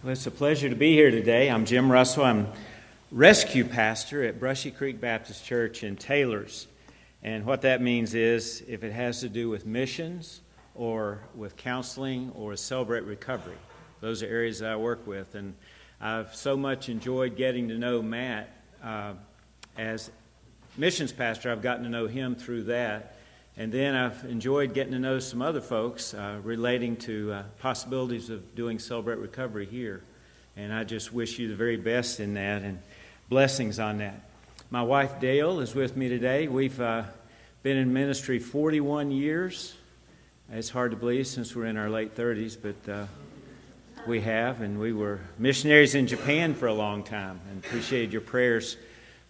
Well, it's a pleasure to be here today. I'm Jim Russell. I'm rescue pastor at Brushy Creek Baptist Church in Taylors. And what that means is if it has to do with missions or with counseling or celebrate recovery, those are areas that I work with. And I've so much enjoyed getting to know Matt uh, as missions pastor. I've gotten to know him through that. And then I've enjoyed getting to know some other folks uh, relating to uh, possibilities of doing Celebrate Recovery here. And I just wish you the very best in that and blessings on that. My wife Dale is with me today. We've uh, been in ministry 41 years. It's hard to believe since we're in our late 30s, but uh, we have. And we were missionaries in Japan for a long time and appreciated your prayers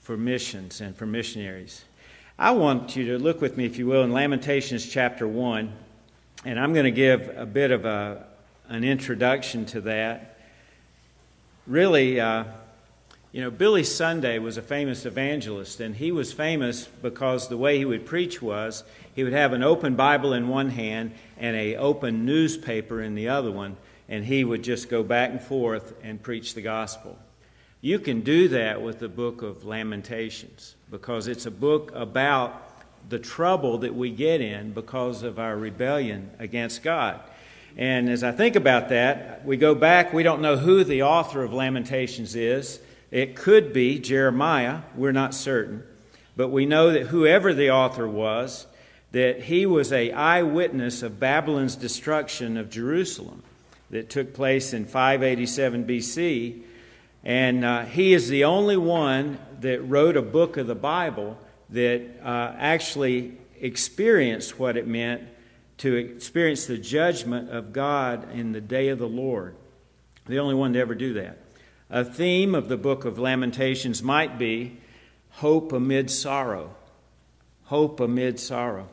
for missions and for missionaries. I want you to look with me, if you will, in Lamentations chapter 1, and I'm going to give a bit of a, an introduction to that. Really, uh, you know, Billy Sunday was a famous evangelist, and he was famous because the way he would preach was he would have an open Bible in one hand and a open newspaper in the other one, and he would just go back and forth and preach the gospel. You can do that with the book of Lamentations because it's a book about the trouble that we get in because of our rebellion against God. And as I think about that, we go back, we don't know who the author of Lamentations is. It could be Jeremiah, we're not certain. But we know that whoever the author was, that he was a eyewitness of Babylon's destruction of Jerusalem that took place in 587 BC and uh, he is the only one that wrote a book of the Bible that uh, actually experienced what it meant to experience the judgment of God in the day of the Lord. The only one to ever do that. A theme of the book of Lamentations might be hope amid sorrow. Hope amid sorrow.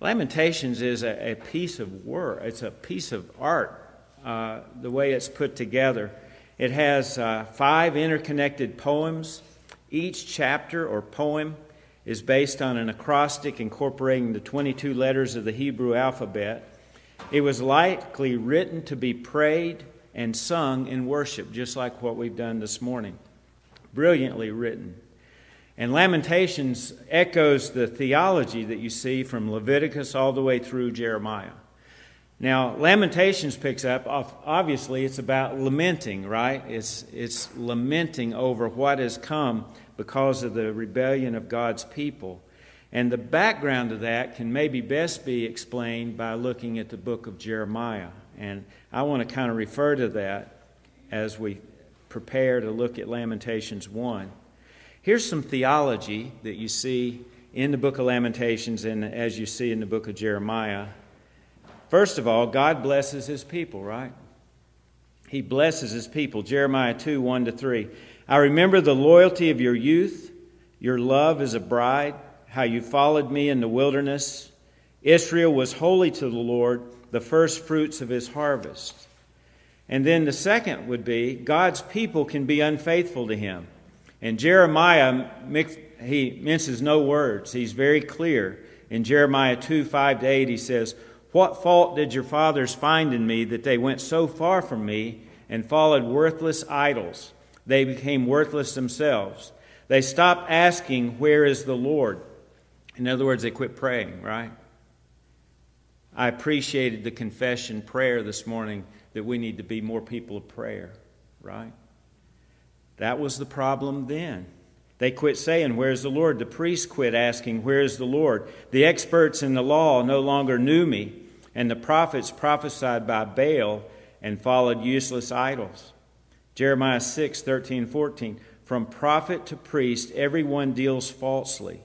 Lamentations is a, a piece of work, it's a piece of art, uh, the way it's put together. It has uh, five interconnected poems. Each chapter or poem is based on an acrostic incorporating the 22 letters of the Hebrew alphabet. It was likely written to be prayed and sung in worship, just like what we've done this morning. Brilliantly written. And Lamentations echoes the theology that you see from Leviticus all the way through Jeremiah. Now, Lamentations picks up, obviously, it's about lamenting, right? It's, it's lamenting over what has come because of the rebellion of God's people. And the background of that can maybe best be explained by looking at the book of Jeremiah. And I want to kind of refer to that as we prepare to look at Lamentations 1. Here's some theology that you see in the book of Lamentations and as you see in the book of Jeremiah First of all, God blesses his people, right? He blesses his people. Jeremiah 2 1 to 3. I remember the loyalty of your youth, your love as a bride, how you followed me in the wilderness. Israel was holy to the Lord, the first fruits of his harvest. And then the second would be God's people can be unfaithful to him. And Jeremiah, he minces no words. He's very clear. In Jeremiah 2 5 to 8, he says, what fault did your fathers find in me that they went so far from me and followed worthless idols? They became worthless themselves. They stopped asking, Where is the Lord? In other words, they quit praying, right? I appreciated the confession prayer this morning that we need to be more people of prayer, right? That was the problem then. They quit saying, Where's the Lord? The priests quit asking, Where's the Lord? The experts in the law no longer knew me, and the prophets prophesied by Baal and followed useless idols. Jeremiah 6 13, 14. From prophet to priest, everyone deals falsely.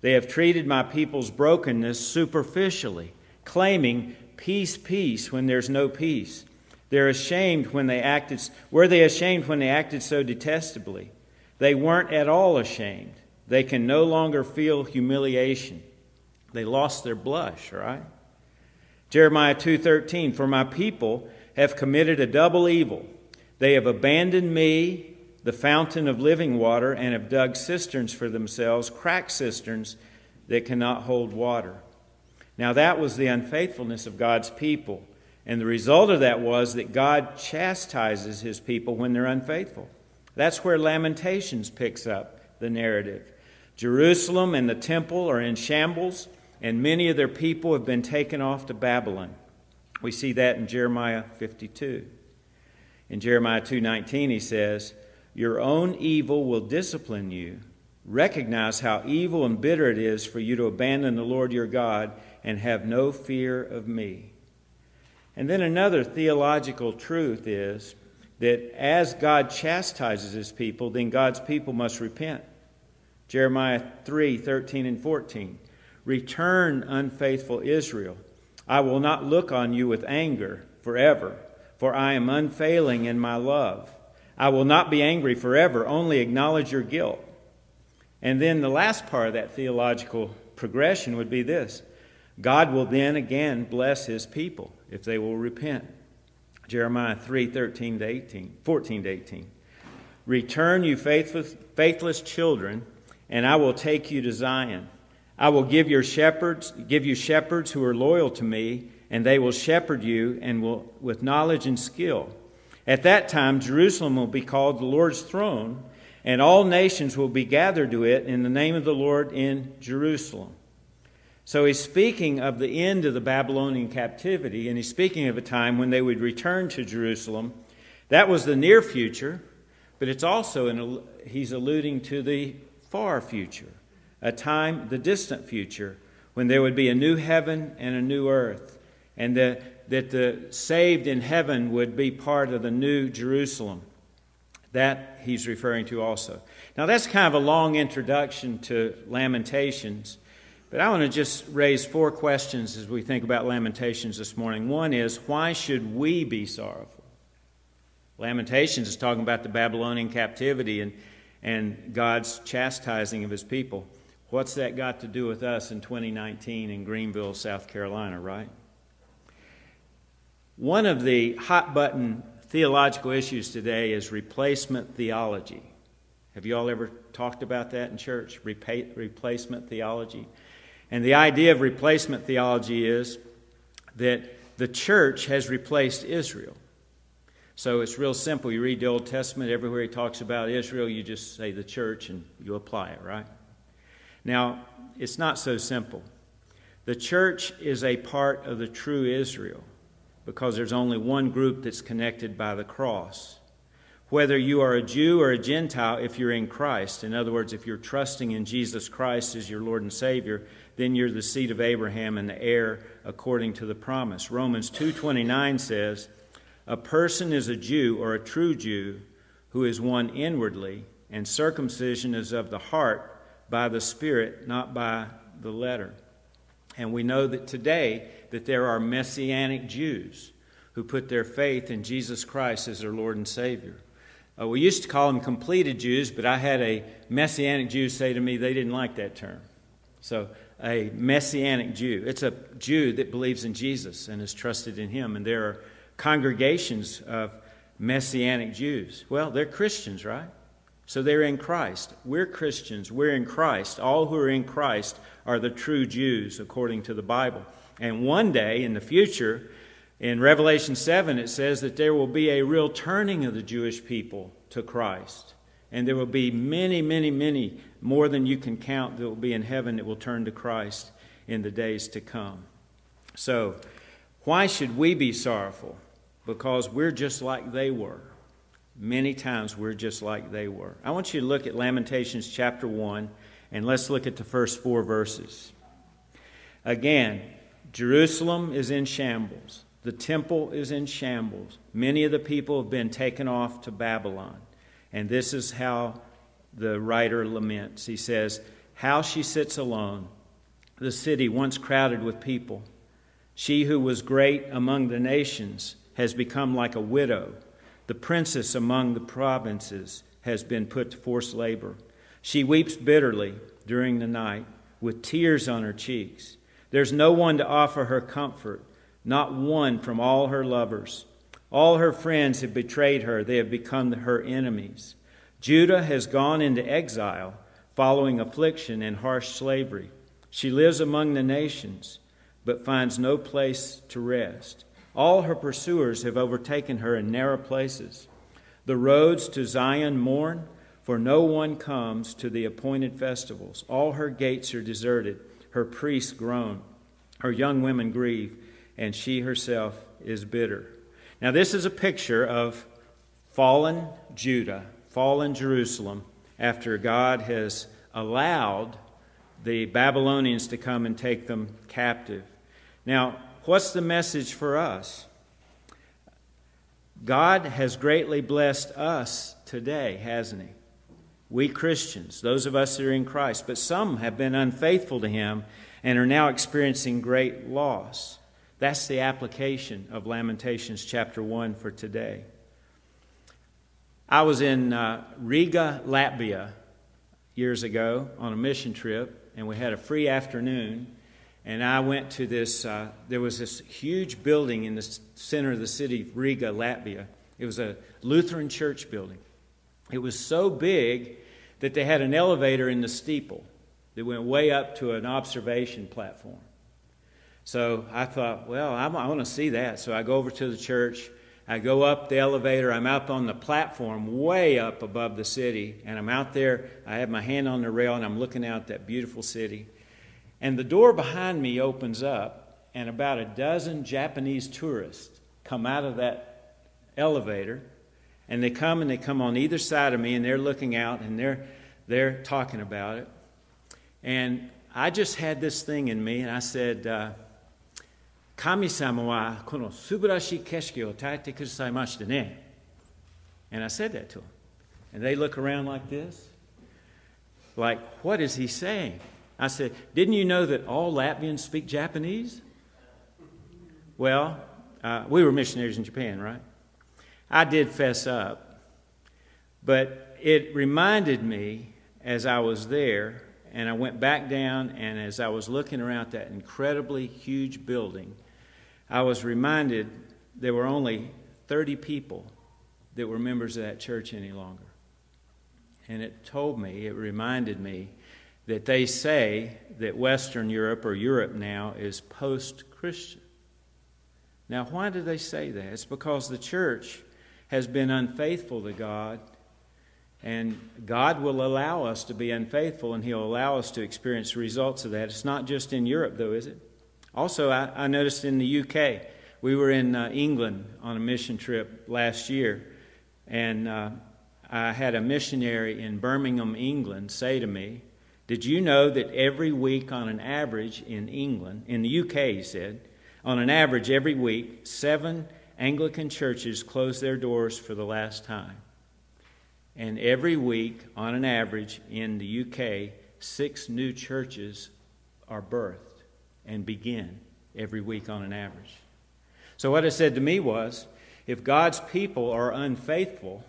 They have treated my people's brokenness superficially, claiming peace, peace when there's no peace. They're ashamed when they acted, were they ashamed when they acted so detestably? They weren't at all ashamed. They can no longer feel humiliation. They lost their blush, right? Jeremiah 2:13 For my people have committed a double evil. They have abandoned me, the fountain of living water, and have dug cisterns for themselves, cracked cisterns that cannot hold water. Now that was the unfaithfulness of God's people. And the result of that was that God chastises his people when they're unfaithful. That's where Lamentations picks up the narrative. Jerusalem and the temple are in shambles, and many of their people have been taken off to Babylon. We see that in Jeremiah 52. In Jeremiah 2:19 he says, "Your own evil will discipline you. Recognize how evil and bitter it is for you to abandon the Lord your God and have no fear of me." And then another theological truth is that as God chastises his people, then God's people must repent. Jeremiah 3 13 and 14. Return, unfaithful Israel. I will not look on you with anger forever, for I am unfailing in my love. I will not be angry forever, only acknowledge your guilt. And then the last part of that theological progression would be this God will then again bless his people if they will repent. Jeremiah 3 13 to 18, 14 to 18. Return, you faithless, faithless children, and I will take you to Zion. I will give your shepherds, give you shepherds who are loyal to me, and they will shepherd you and will with knowledge and skill. At that time Jerusalem will be called the Lord's throne, and all nations will be gathered to it in the name of the Lord in Jerusalem. So he's speaking of the end of the Babylonian captivity, and he's speaking of a time when they would return to Jerusalem. That was the near future, but it's also, in, he's alluding to the far future, a time, the distant future, when there would be a new heaven and a new earth, and the, that the saved in heaven would be part of the new Jerusalem. That he's referring to also. Now, that's kind of a long introduction to Lamentations. But I want to just raise four questions as we think about Lamentations this morning. One is, why should we be sorrowful? Lamentations is talking about the Babylonian captivity and, and God's chastising of his people. What's that got to do with us in 2019 in Greenville, South Carolina, right? One of the hot button theological issues today is replacement theology. Have you all ever talked about that in church? Repa- replacement theology? And the idea of replacement theology is that the church has replaced Israel. So it's real simple. You read the Old Testament, everywhere he talks about Israel, you just say the church and you apply it, right? Now, it's not so simple. The church is a part of the true Israel because there's only one group that's connected by the cross. Whether you are a Jew or a Gentile, if you're in Christ, in other words, if you're trusting in Jesus Christ as your Lord and Savior, then you're the seed of Abraham and the heir according to the promise. Romans 2:29 says, "A person is a Jew or a true Jew who is one inwardly, and circumcision is of the heart by the spirit, not by the letter." And we know that today that there are messianic Jews who put their faith in Jesus Christ as their Lord and Savior. Uh, we used to call them completed Jews, but I had a messianic Jew say to me they didn't like that term. So a messianic Jew. It's a Jew that believes in Jesus and is trusted in him. And there are congregations of messianic Jews. Well, they're Christians, right? So they're in Christ. We're Christians. We're in Christ. All who are in Christ are the true Jews, according to the Bible. And one day in the future, in Revelation 7, it says that there will be a real turning of the Jewish people to Christ. And there will be many, many, many more than you can count that will be in heaven that will turn to Christ in the days to come. So, why should we be sorrowful? Because we're just like they were. Many times we're just like they were. I want you to look at Lamentations chapter 1, and let's look at the first four verses. Again, Jerusalem is in shambles. The temple is in shambles. Many of the people have been taken off to Babylon. And this is how the writer laments. He says, How she sits alone, the city once crowded with people. She who was great among the nations has become like a widow. The princess among the provinces has been put to forced labor. She weeps bitterly during the night with tears on her cheeks. There's no one to offer her comfort, not one from all her lovers. All her friends have betrayed her, they have become her enemies. Judah has gone into exile following affliction and harsh slavery. She lives among the nations, but finds no place to rest. All her pursuers have overtaken her in narrow places. The roads to Zion mourn, for no one comes to the appointed festivals. All her gates are deserted, her priests groan, her young women grieve, and she herself is bitter. Now, this is a picture of fallen Judah, fallen Jerusalem, after God has allowed the Babylonians to come and take them captive. Now, what's the message for us? God has greatly blessed us today, hasn't He? We Christians, those of us that are in Christ, but some have been unfaithful to Him and are now experiencing great loss. That's the application of Lamentations chapter 1 for today. I was in uh, Riga, Latvia, years ago on a mission trip, and we had a free afternoon. And I went to this, uh, there was this huge building in the center of the city, Riga, Latvia. It was a Lutheran church building. It was so big that they had an elevator in the steeple that went way up to an observation platform. So I thought, well, i'm want to see that. So I go over to the church. I go up the elevator. I'm out on the platform way up above the city. And I'm out there. I have my hand on the rail and I'm looking out that beautiful city. And the door behind me opens up, and about a dozen Japanese tourists come out of that elevator. And they come and they come on either side of me, and they're looking out and they're, they're talking about it. And I just had this thing in me, and I said, uh, Kami-sama wa kono suburashi keshiki o taite kudasai ne. And I said that to them. And they look around like this, like, what is he saying? I said, Didn't you know that all Latvians speak Japanese? Well, uh, we were missionaries in Japan, right? I did fess up. But it reminded me as I was there, and I went back down, and as I was looking around that incredibly huge building, I was reminded there were only 30 people that were members of that church any longer. And it told me, it reminded me that they say that Western Europe or Europe now is post Christian. Now, why do they say that? It's because the church has been unfaithful to God, and God will allow us to be unfaithful, and He'll allow us to experience the results of that. It's not just in Europe, though, is it? Also, I, I noticed in the UK, we were in uh, England on a mission trip last year, and uh, I had a missionary in Birmingham, England, say to me, Did you know that every week, on an average in England, in the UK, he said, on an average every week, seven Anglican churches close their doors for the last time? And every week, on an average in the UK, six new churches are birthed and begin every week on an average. So, what it said to me was if God's people are unfaithful,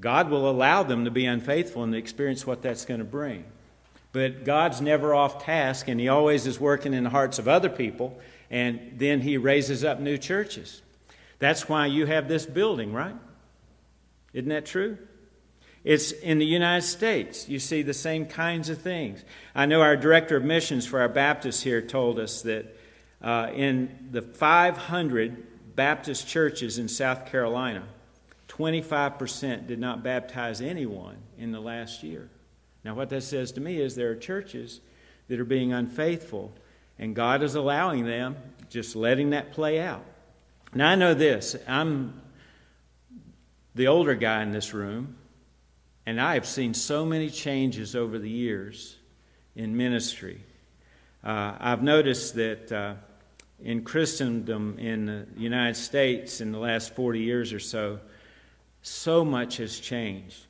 God will allow them to be unfaithful and experience what that's going to bring. But God's never off task, and He always is working in the hearts of other people, and then He raises up new churches. That's why you have this building, right? Isn't that true? It's in the United States. You see the same kinds of things. I know our director of missions for our Baptists here told us that uh, in the 500 Baptist churches in South Carolina, 25% did not baptize anyone in the last year. Now, what that says to me is there are churches that are being unfaithful, and God is allowing them, just letting that play out. Now, I know this I'm the older guy in this room. And I have seen so many changes over the years in ministry. Uh, I've noticed that uh, in Christendom in the United States in the last 40 years or so, so much has changed.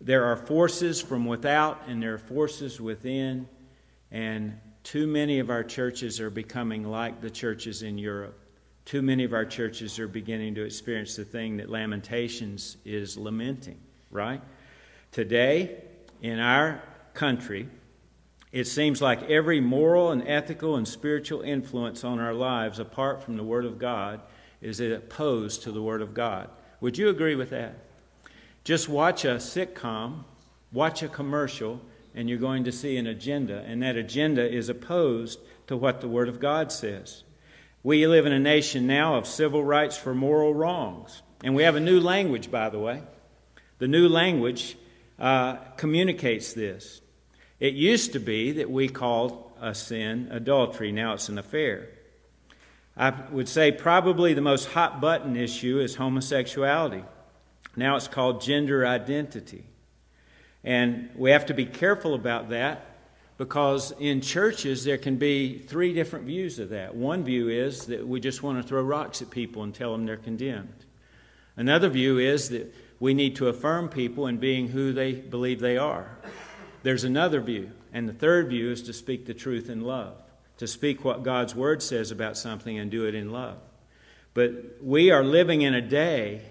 There are forces from without and there are forces within, and too many of our churches are becoming like the churches in Europe. Too many of our churches are beginning to experience the thing that Lamentations is lamenting, right? Today, in our country, it seems like every moral and ethical and spiritual influence on our lives apart from the Word of God is opposed to the Word of God. Would you agree with that? Just watch a sitcom, watch a commercial, and you're going to see an agenda, and that agenda is opposed to what the Word of God says. We live in a nation now of civil rights for moral wrongs. And we have a new language, by the way. The new language uh, communicates this. It used to be that we called a sin adultery, now it's an affair. I would say probably the most hot button issue is homosexuality. Now it's called gender identity. And we have to be careful about that because in churches there can be three different views of that. One view is that we just want to throw rocks at people and tell them they're condemned. Another view is that we need to affirm people in being who they believe they are. There's another view. And the third view is to speak the truth in love, to speak what God's word says about something and do it in love. But we are living in a day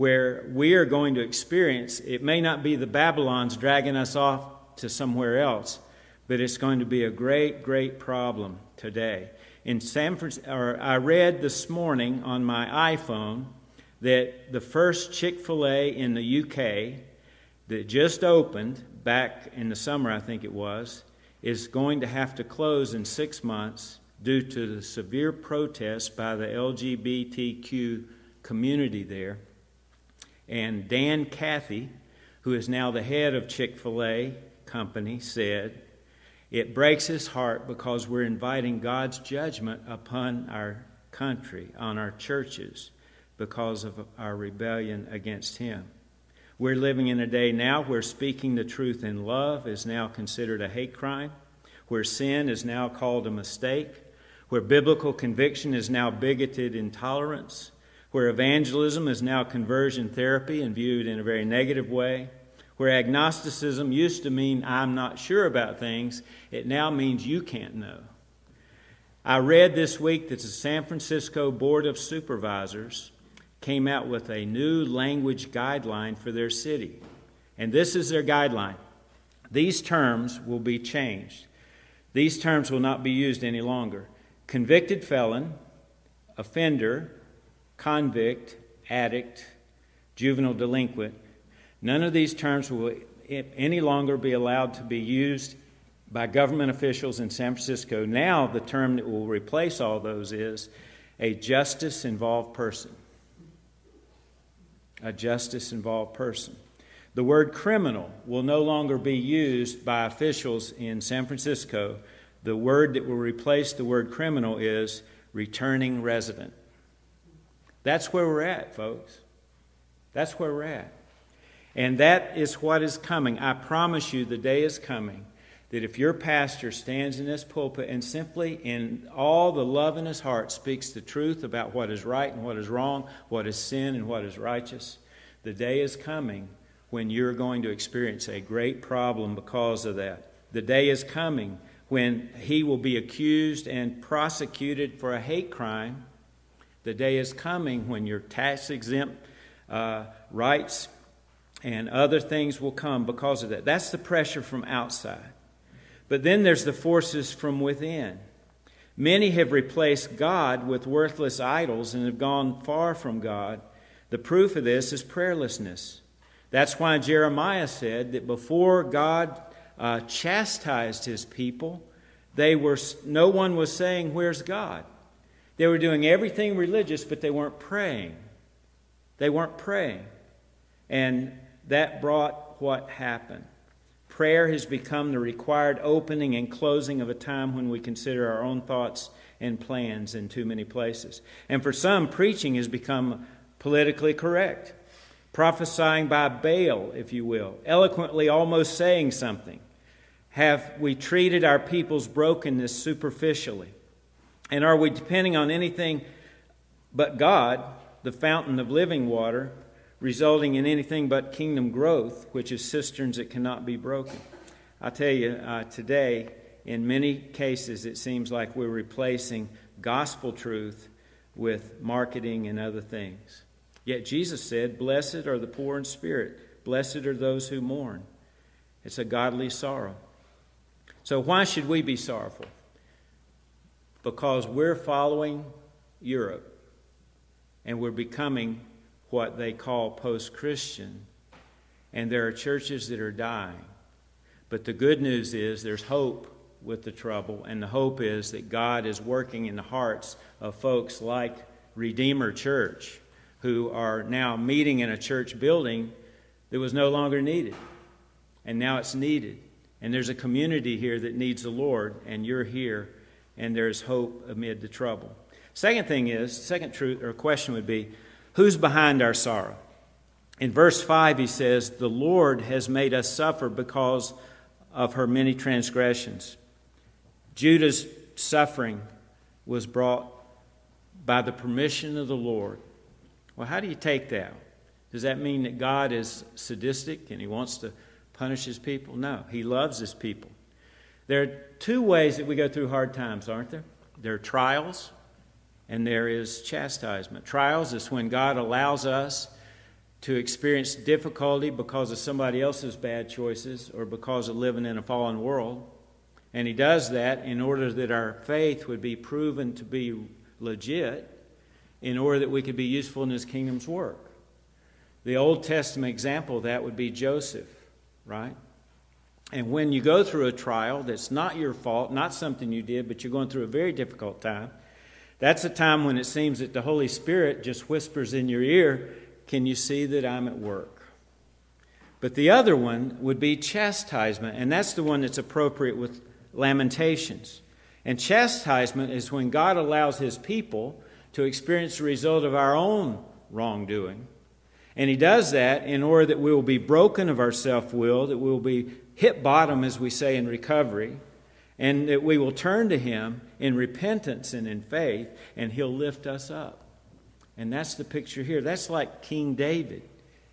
where we are going to experience, it may not be the Babylons dragging us off to somewhere else, but it's going to be a great, great problem today. In San Francisco, I read this morning on my iPhone that the first Chick fil A in the UK that just opened back in the summer, I think it was, is going to have to close in six months due to the severe protests by the LGBTQ community there. And Dan Cathy, who is now the head of Chick fil A Company, said, it breaks his heart because we're inviting God's judgment upon our country, on our churches, because of our rebellion against Him. We're living in a day now where speaking the truth in love is now considered a hate crime, where sin is now called a mistake, where biblical conviction is now bigoted intolerance, where evangelism is now conversion therapy and viewed in a very negative way where agnosticism used to mean I'm not sure about things, it now means you can't know. I read this week that the San Francisco Board of Supervisors came out with a new language guideline for their city. And this is their guideline. These terms will be changed. These terms will not be used any longer. Convicted felon, offender, convict, addict, juvenile delinquent None of these terms will any longer be allowed to be used by government officials in San Francisco. Now, the term that will replace all those is a justice involved person. A justice involved person. The word criminal will no longer be used by officials in San Francisco. The word that will replace the word criminal is returning resident. That's where we're at, folks. That's where we're at. And that is what is coming. I promise you, the day is coming that if your pastor stands in this pulpit and simply, in all the love in his heart, speaks the truth about what is right and what is wrong, what is sin and what is righteous, the day is coming when you're going to experience a great problem because of that. The day is coming when he will be accused and prosecuted for a hate crime. The day is coming when your tax exempt uh, rights and other things will come because of that. That's the pressure from outside. But then there's the forces from within. Many have replaced God with worthless idols and have gone far from God. The proof of this is prayerlessness. That's why Jeremiah said that before God uh, chastised his people, they were, no one was saying, Where's God? They were doing everything religious, but they weren't praying. They weren't praying. And that brought what happened. Prayer has become the required opening and closing of a time when we consider our own thoughts and plans in too many places. And for some, preaching has become politically correct, prophesying by Baal, if you will, eloquently almost saying something. Have we treated our people's brokenness superficially? And are we depending on anything but God, the fountain of living water, resulting in anything but kingdom growth, which is cisterns that cannot be broken. I tell you, uh, today, in many cases, it seems like we're replacing gospel truth with marketing and other things. Yet Jesus said, Blessed are the poor in spirit, blessed are those who mourn. It's a godly sorrow. So, why should we be sorrowful? Because we're following Europe and we're becoming what they call post Christian, and there are churches that are dying. But the good news is there's hope with the trouble, and the hope is that God is working in the hearts of folks like Redeemer Church who are now meeting in a church building that was no longer needed. And now it's needed. And there's a community here that needs the Lord, and you're here, and there's hope amid the trouble. Second thing is, second truth or question would be, who's behind our sorrow? In verse 5, he says, The Lord has made us suffer because of her many transgressions. Judah's suffering was brought by the permission of the Lord. Well, how do you take that? Does that mean that God is sadistic and he wants to punish his people? No, he loves his people. There are two ways that we go through hard times, aren't there? There are trials and there is chastisement. Trials is when God allows us to experience difficulty because of somebody else's bad choices or because of living in a fallen world. And he does that in order that our faith would be proven to be legit, in order that we could be useful in his kingdom's work. The Old Testament example of that would be Joseph, right? And when you go through a trial that's not your fault, not something you did, but you're going through a very difficult time, that's a time when it seems that the Holy Spirit just whispers in your ear, Can you see that I'm at work? But the other one would be chastisement, and that's the one that's appropriate with Lamentations. And chastisement is when God allows his people to experience the result of our own wrongdoing. And he does that in order that we will be broken of our self will, that we will be hit bottom, as we say in recovery, and that we will turn to him in repentance and in faith, and he'll lift us up. And that's the picture here. That's like King David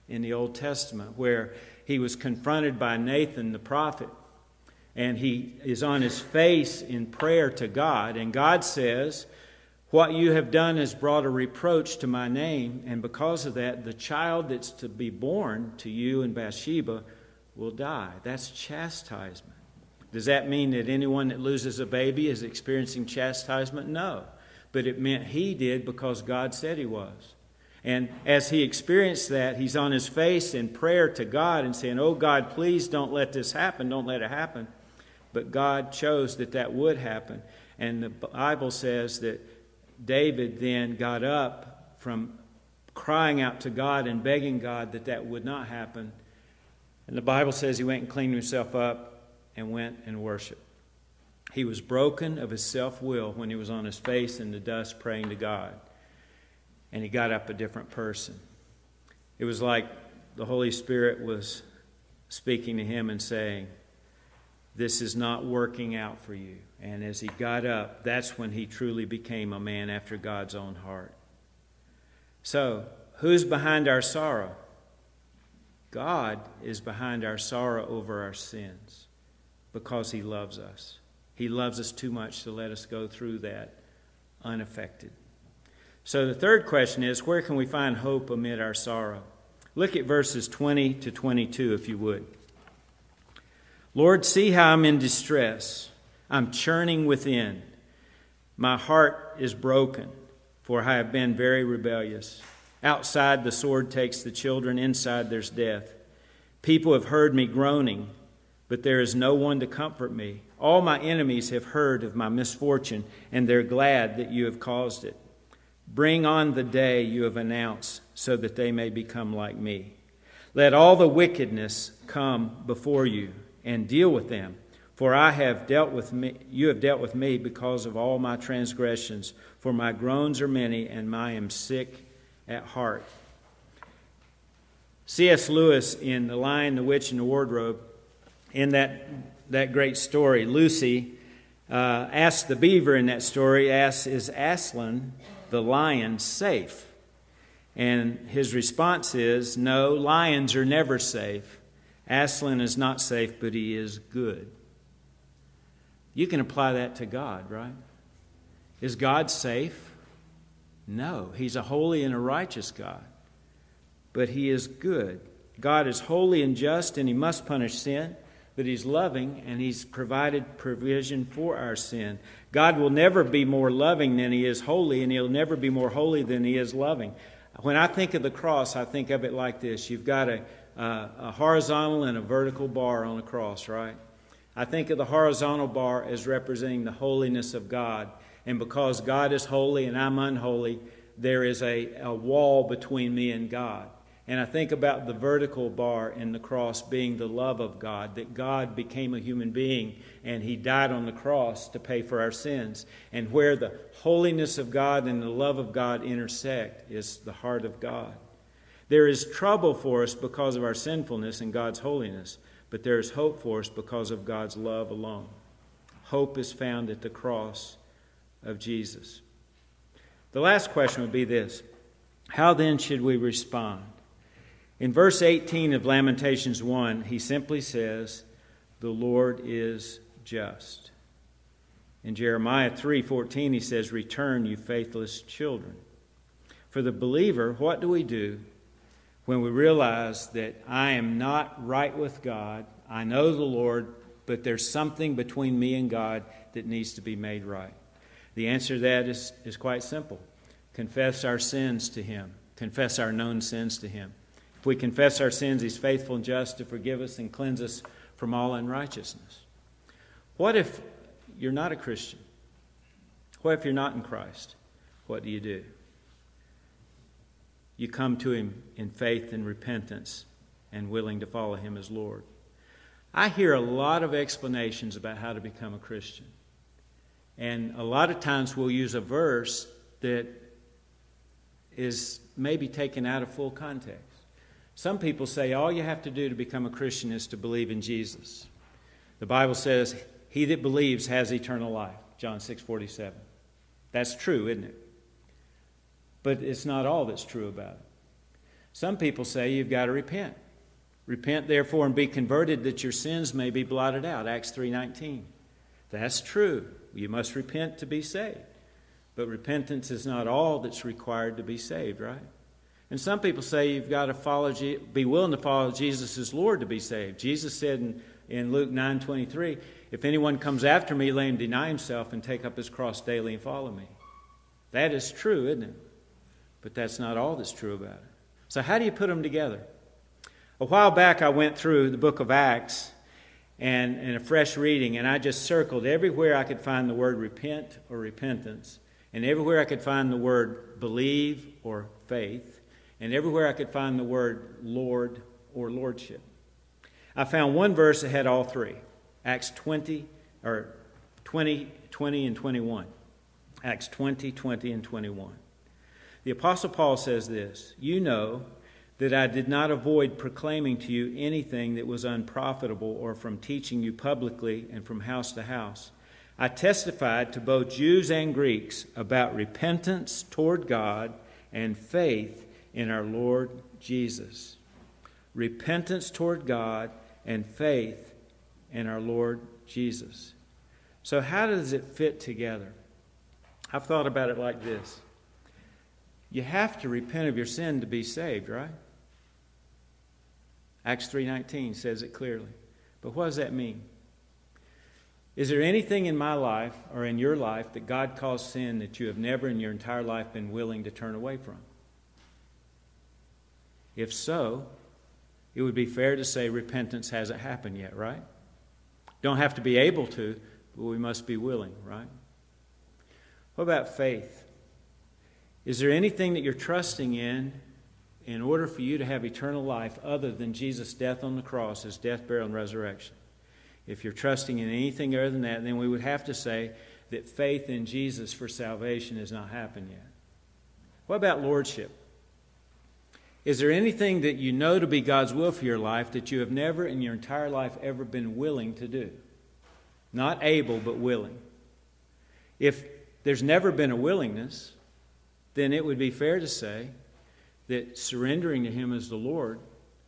in the Old Testament, where he was confronted by Nathan the prophet, and he is on his face in prayer to God, and God says, what you have done has brought a reproach to my name, and because of that, the child that's to be born to you and Bathsheba will die. That's chastisement. Does that mean that anyone that loses a baby is experiencing chastisement? No. But it meant he did because God said he was. And as he experienced that, he's on his face in prayer to God and saying, Oh God, please don't let this happen. Don't let it happen. But God chose that that would happen. And the Bible says that David then got up from crying out to God and begging God that that would not happen. And the Bible says he went and cleaned himself up and went and worshiped. He was broken of his self will when he was on his face in the dust praying to God. And he got up a different person. It was like the Holy Spirit was speaking to him and saying, This is not working out for you. And as he got up, that's when he truly became a man after God's own heart. So, who's behind our sorrow? God is behind our sorrow over our sins because he loves us. He loves us too much to let us go through that unaffected. So, the third question is where can we find hope amid our sorrow? Look at verses 20 to 22, if you would. Lord, see how I'm in distress. I'm churning within. My heart is broken, for I have been very rebellious. Outside, the sword takes the children, inside, there's death. People have heard me groaning, but there is no one to comfort me. All my enemies have heard of my misfortune, and they're glad that you have caused it. Bring on the day you have announced, so that they may become like me. Let all the wickedness come before you, and deal with them for I have dealt with me, you have dealt with me because of all my transgressions. For my groans are many, and I am sick at heart. C.S. Lewis, in The Lion, the Witch, and the Wardrobe, in that, that great story, Lucy uh, asks the beaver in that story, asks, Is Aslan, the lion, safe? And his response is, No, lions are never safe. Aslan is not safe, but he is good. You can apply that to God, right? Is God safe? No. He's a holy and a righteous God. But He is good. God is holy and just, and He must punish sin, but He's loving, and He's provided provision for our sin. God will never be more loving than He is holy, and He'll never be more holy than He is loving. When I think of the cross, I think of it like this you've got a, a horizontal and a vertical bar on a cross, right? I think of the horizontal bar as representing the holiness of God. And because God is holy and I'm unholy, there is a, a wall between me and God. And I think about the vertical bar in the cross being the love of God, that God became a human being and he died on the cross to pay for our sins. And where the holiness of God and the love of God intersect is the heart of God. There is trouble for us because of our sinfulness and God's holiness, but there is hope for us because of God's love alone. Hope is found at the cross of Jesus. The last question would be this How then should we respond? In verse 18 of Lamentations 1, he simply says, The Lord is just. In Jeremiah 3:14 he says, "Return, you faithless children." For the believer, what do we do when we realize that I am not right with God. I know the Lord, but there's something between me and God that needs to be made right. The answer to that is, is quite simple confess our sins to Him, confess our known sins to Him. If we confess our sins, He's faithful and just to forgive us and cleanse us from all unrighteousness. What if you're not a Christian? What if you're not in Christ? What do you do? You come to Him in faith and repentance and willing to follow Him as Lord. I hear a lot of explanations about how to become a Christian. And a lot of times we'll use a verse that is maybe taken out of full context. Some people say all you have to do to become a Christian is to believe in Jesus. The Bible says, He that believes has eternal life. John 6 47. That's true, isn't it? But it's not all that's true about it. Some people say you've got to repent. Repent therefore and be converted that your sins may be blotted out. Acts 3:19. That's true. You must repent to be saved. But repentance is not all that's required to be saved, right? And some people say you've got to follow, be willing to follow Jesus as Lord to be saved. Jesus said in, in Luke 9:23, "If anyone comes after me, let him deny himself and take up his cross daily and follow me." That is true, isn't it? But that's not all that's true about it. So, how do you put them together? A while back, I went through the book of Acts and in a fresh reading, and I just circled everywhere I could find the word repent or repentance, and everywhere I could find the word believe or faith, and everywhere I could find the word Lord or lordship. I found one verse that had all three Acts 20, or 20, 20 and 21. Acts 20, 20, and 21. The Apostle Paul says this You know that I did not avoid proclaiming to you anything that was unprofitable or from teaching you publicly and from house to house. I testified to both Jews and Greeks about repentance toward God and faith in our Lord Jesus. Repentance toward God and faith in our Lord Jesus. So, how does it fit together? I've thought about it like this you have to repent of your sin to be saved, right? Acts 3:19 says it clearly. But what does that mean? Is there anything in my life or in your life that God calls sin that you have never in your entire life been willing to turn away from? If so, it would be fair to say repentance hasn't happened yet, right? Don't have to be able to, but we must be willing, right? What about faith? Is there anything that you're trusting in in order for you to have eternal life other than Jesus' death on the cross, his death, burial, and resurrection? If you're trusting in anything other than that, then we would have to say that faith in Jesus for salvation has not happened yet. What about lordship? Is there anything that you know to be God's will for your life that you have never in your entire life ever been willing to do? Not able, but willing. If there's never been a willingness, then it would be fair to say that surrendering to Him as the Lord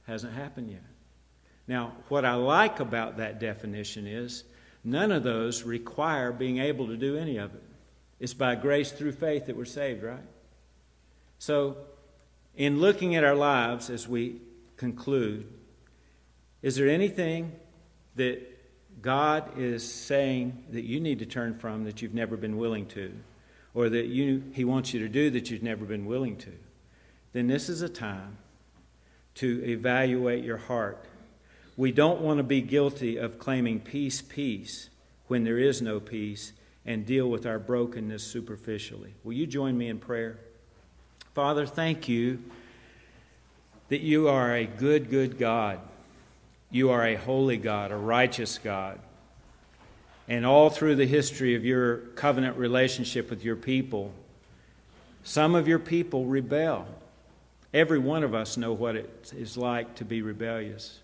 hasn't happened yet. Now, what I like about that definition is none of those require being able to do any of it. It's by grace through faith that we're saved, right? So, in looking at our lives as we conclude, is there anything that God is saying that you need to turn from that you've never been willing to? Or that you, He wants you to do that you've never been willing to, then this is a time to evaluate your heart. We don't want to be guilty of claiming peace, peace, when there is no peace, and deal with our brokenness superficially. Will you join me in prayer? Father, thank you that you are a good, good God. You are a holy God, a righteous God. And all through the history of your covenant relationship with your people, some of your people rebel. Every one of us know what it is like to be rebellious.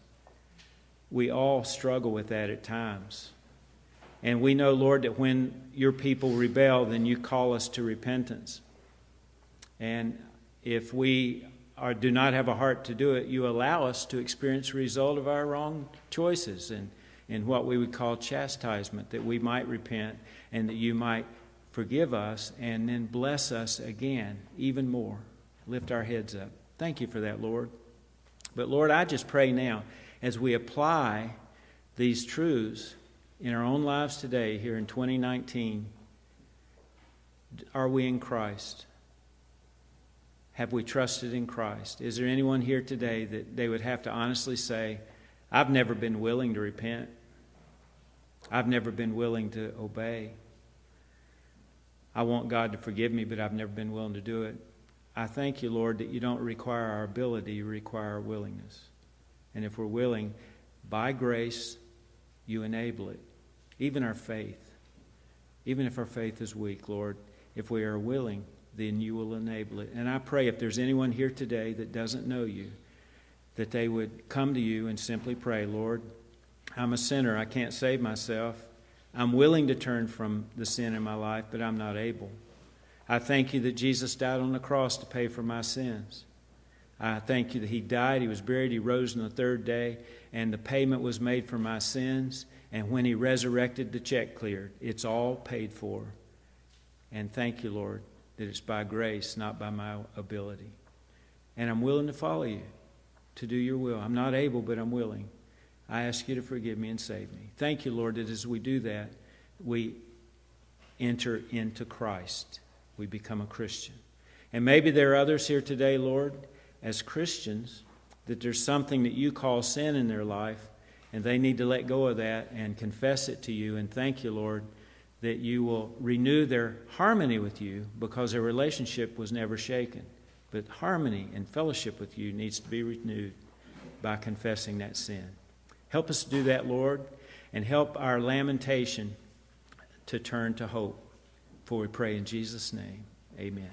We all struggle with that at times. And we know, Lord, that when your people rebel, then you call us to repentance. And if we are, do not have a heart to do it, you allow us to experience the result of our wrong choices and, and what we would call chastisement, that we might repent and that you might forgive us and then bless us again, even more. Lift our heads up. Thank you for that, Lord. But Lord, I just pray now as we apply these truths in our own lives today, here in 2019, are we in Christ? Have we trusted in Christ? Is there anyone here today that they would have to honestly say, I've never been willing to repent? I've never been willing to obey. I want God to forgive me, but I've never been willing to do it. I thank you, Lord, that you don't require our ability, you require our willingness. And if we're willing, by grace, you enable it. Even our faith. Even if our faith is weak, Lord, if we are willing, then you will enable it. And I pray if there's anyone here today that doesn't know you, that they would come to you and simply pray, Lord, I'm a sinner. I can't save myself. I'm willing to turn from the sin in my life, but I'm not able. I thank you that Jesus died on the cross to pay for my sins. I thank you that He died, He was buried, He rose on the third day, and the payment was made for my sins. And when He resurrected, the check cleared. It's all paid for. And thank you, Lord, that it's by grace, not by my ability. And I'm willing to follow you, to do your will. I'm not able, but I'm willing. I ask you to forgive me and save me. Thank you, Lord, that as we do that, we enter into Christ. We become a Christian. And maybe there are others here today, Lord, as Christians, that there's something that you call sin in their life, and they need to let go of that and confess it to you. And thank you, Lord, that you will renew their harmony with you because their relationship was never shaken. But harmony and fellowship with you needs to be renewed by confessing that sin. Help us do that, Lord, and help our lamentation to turn to hope. For we pray in Jesus' name. Amen.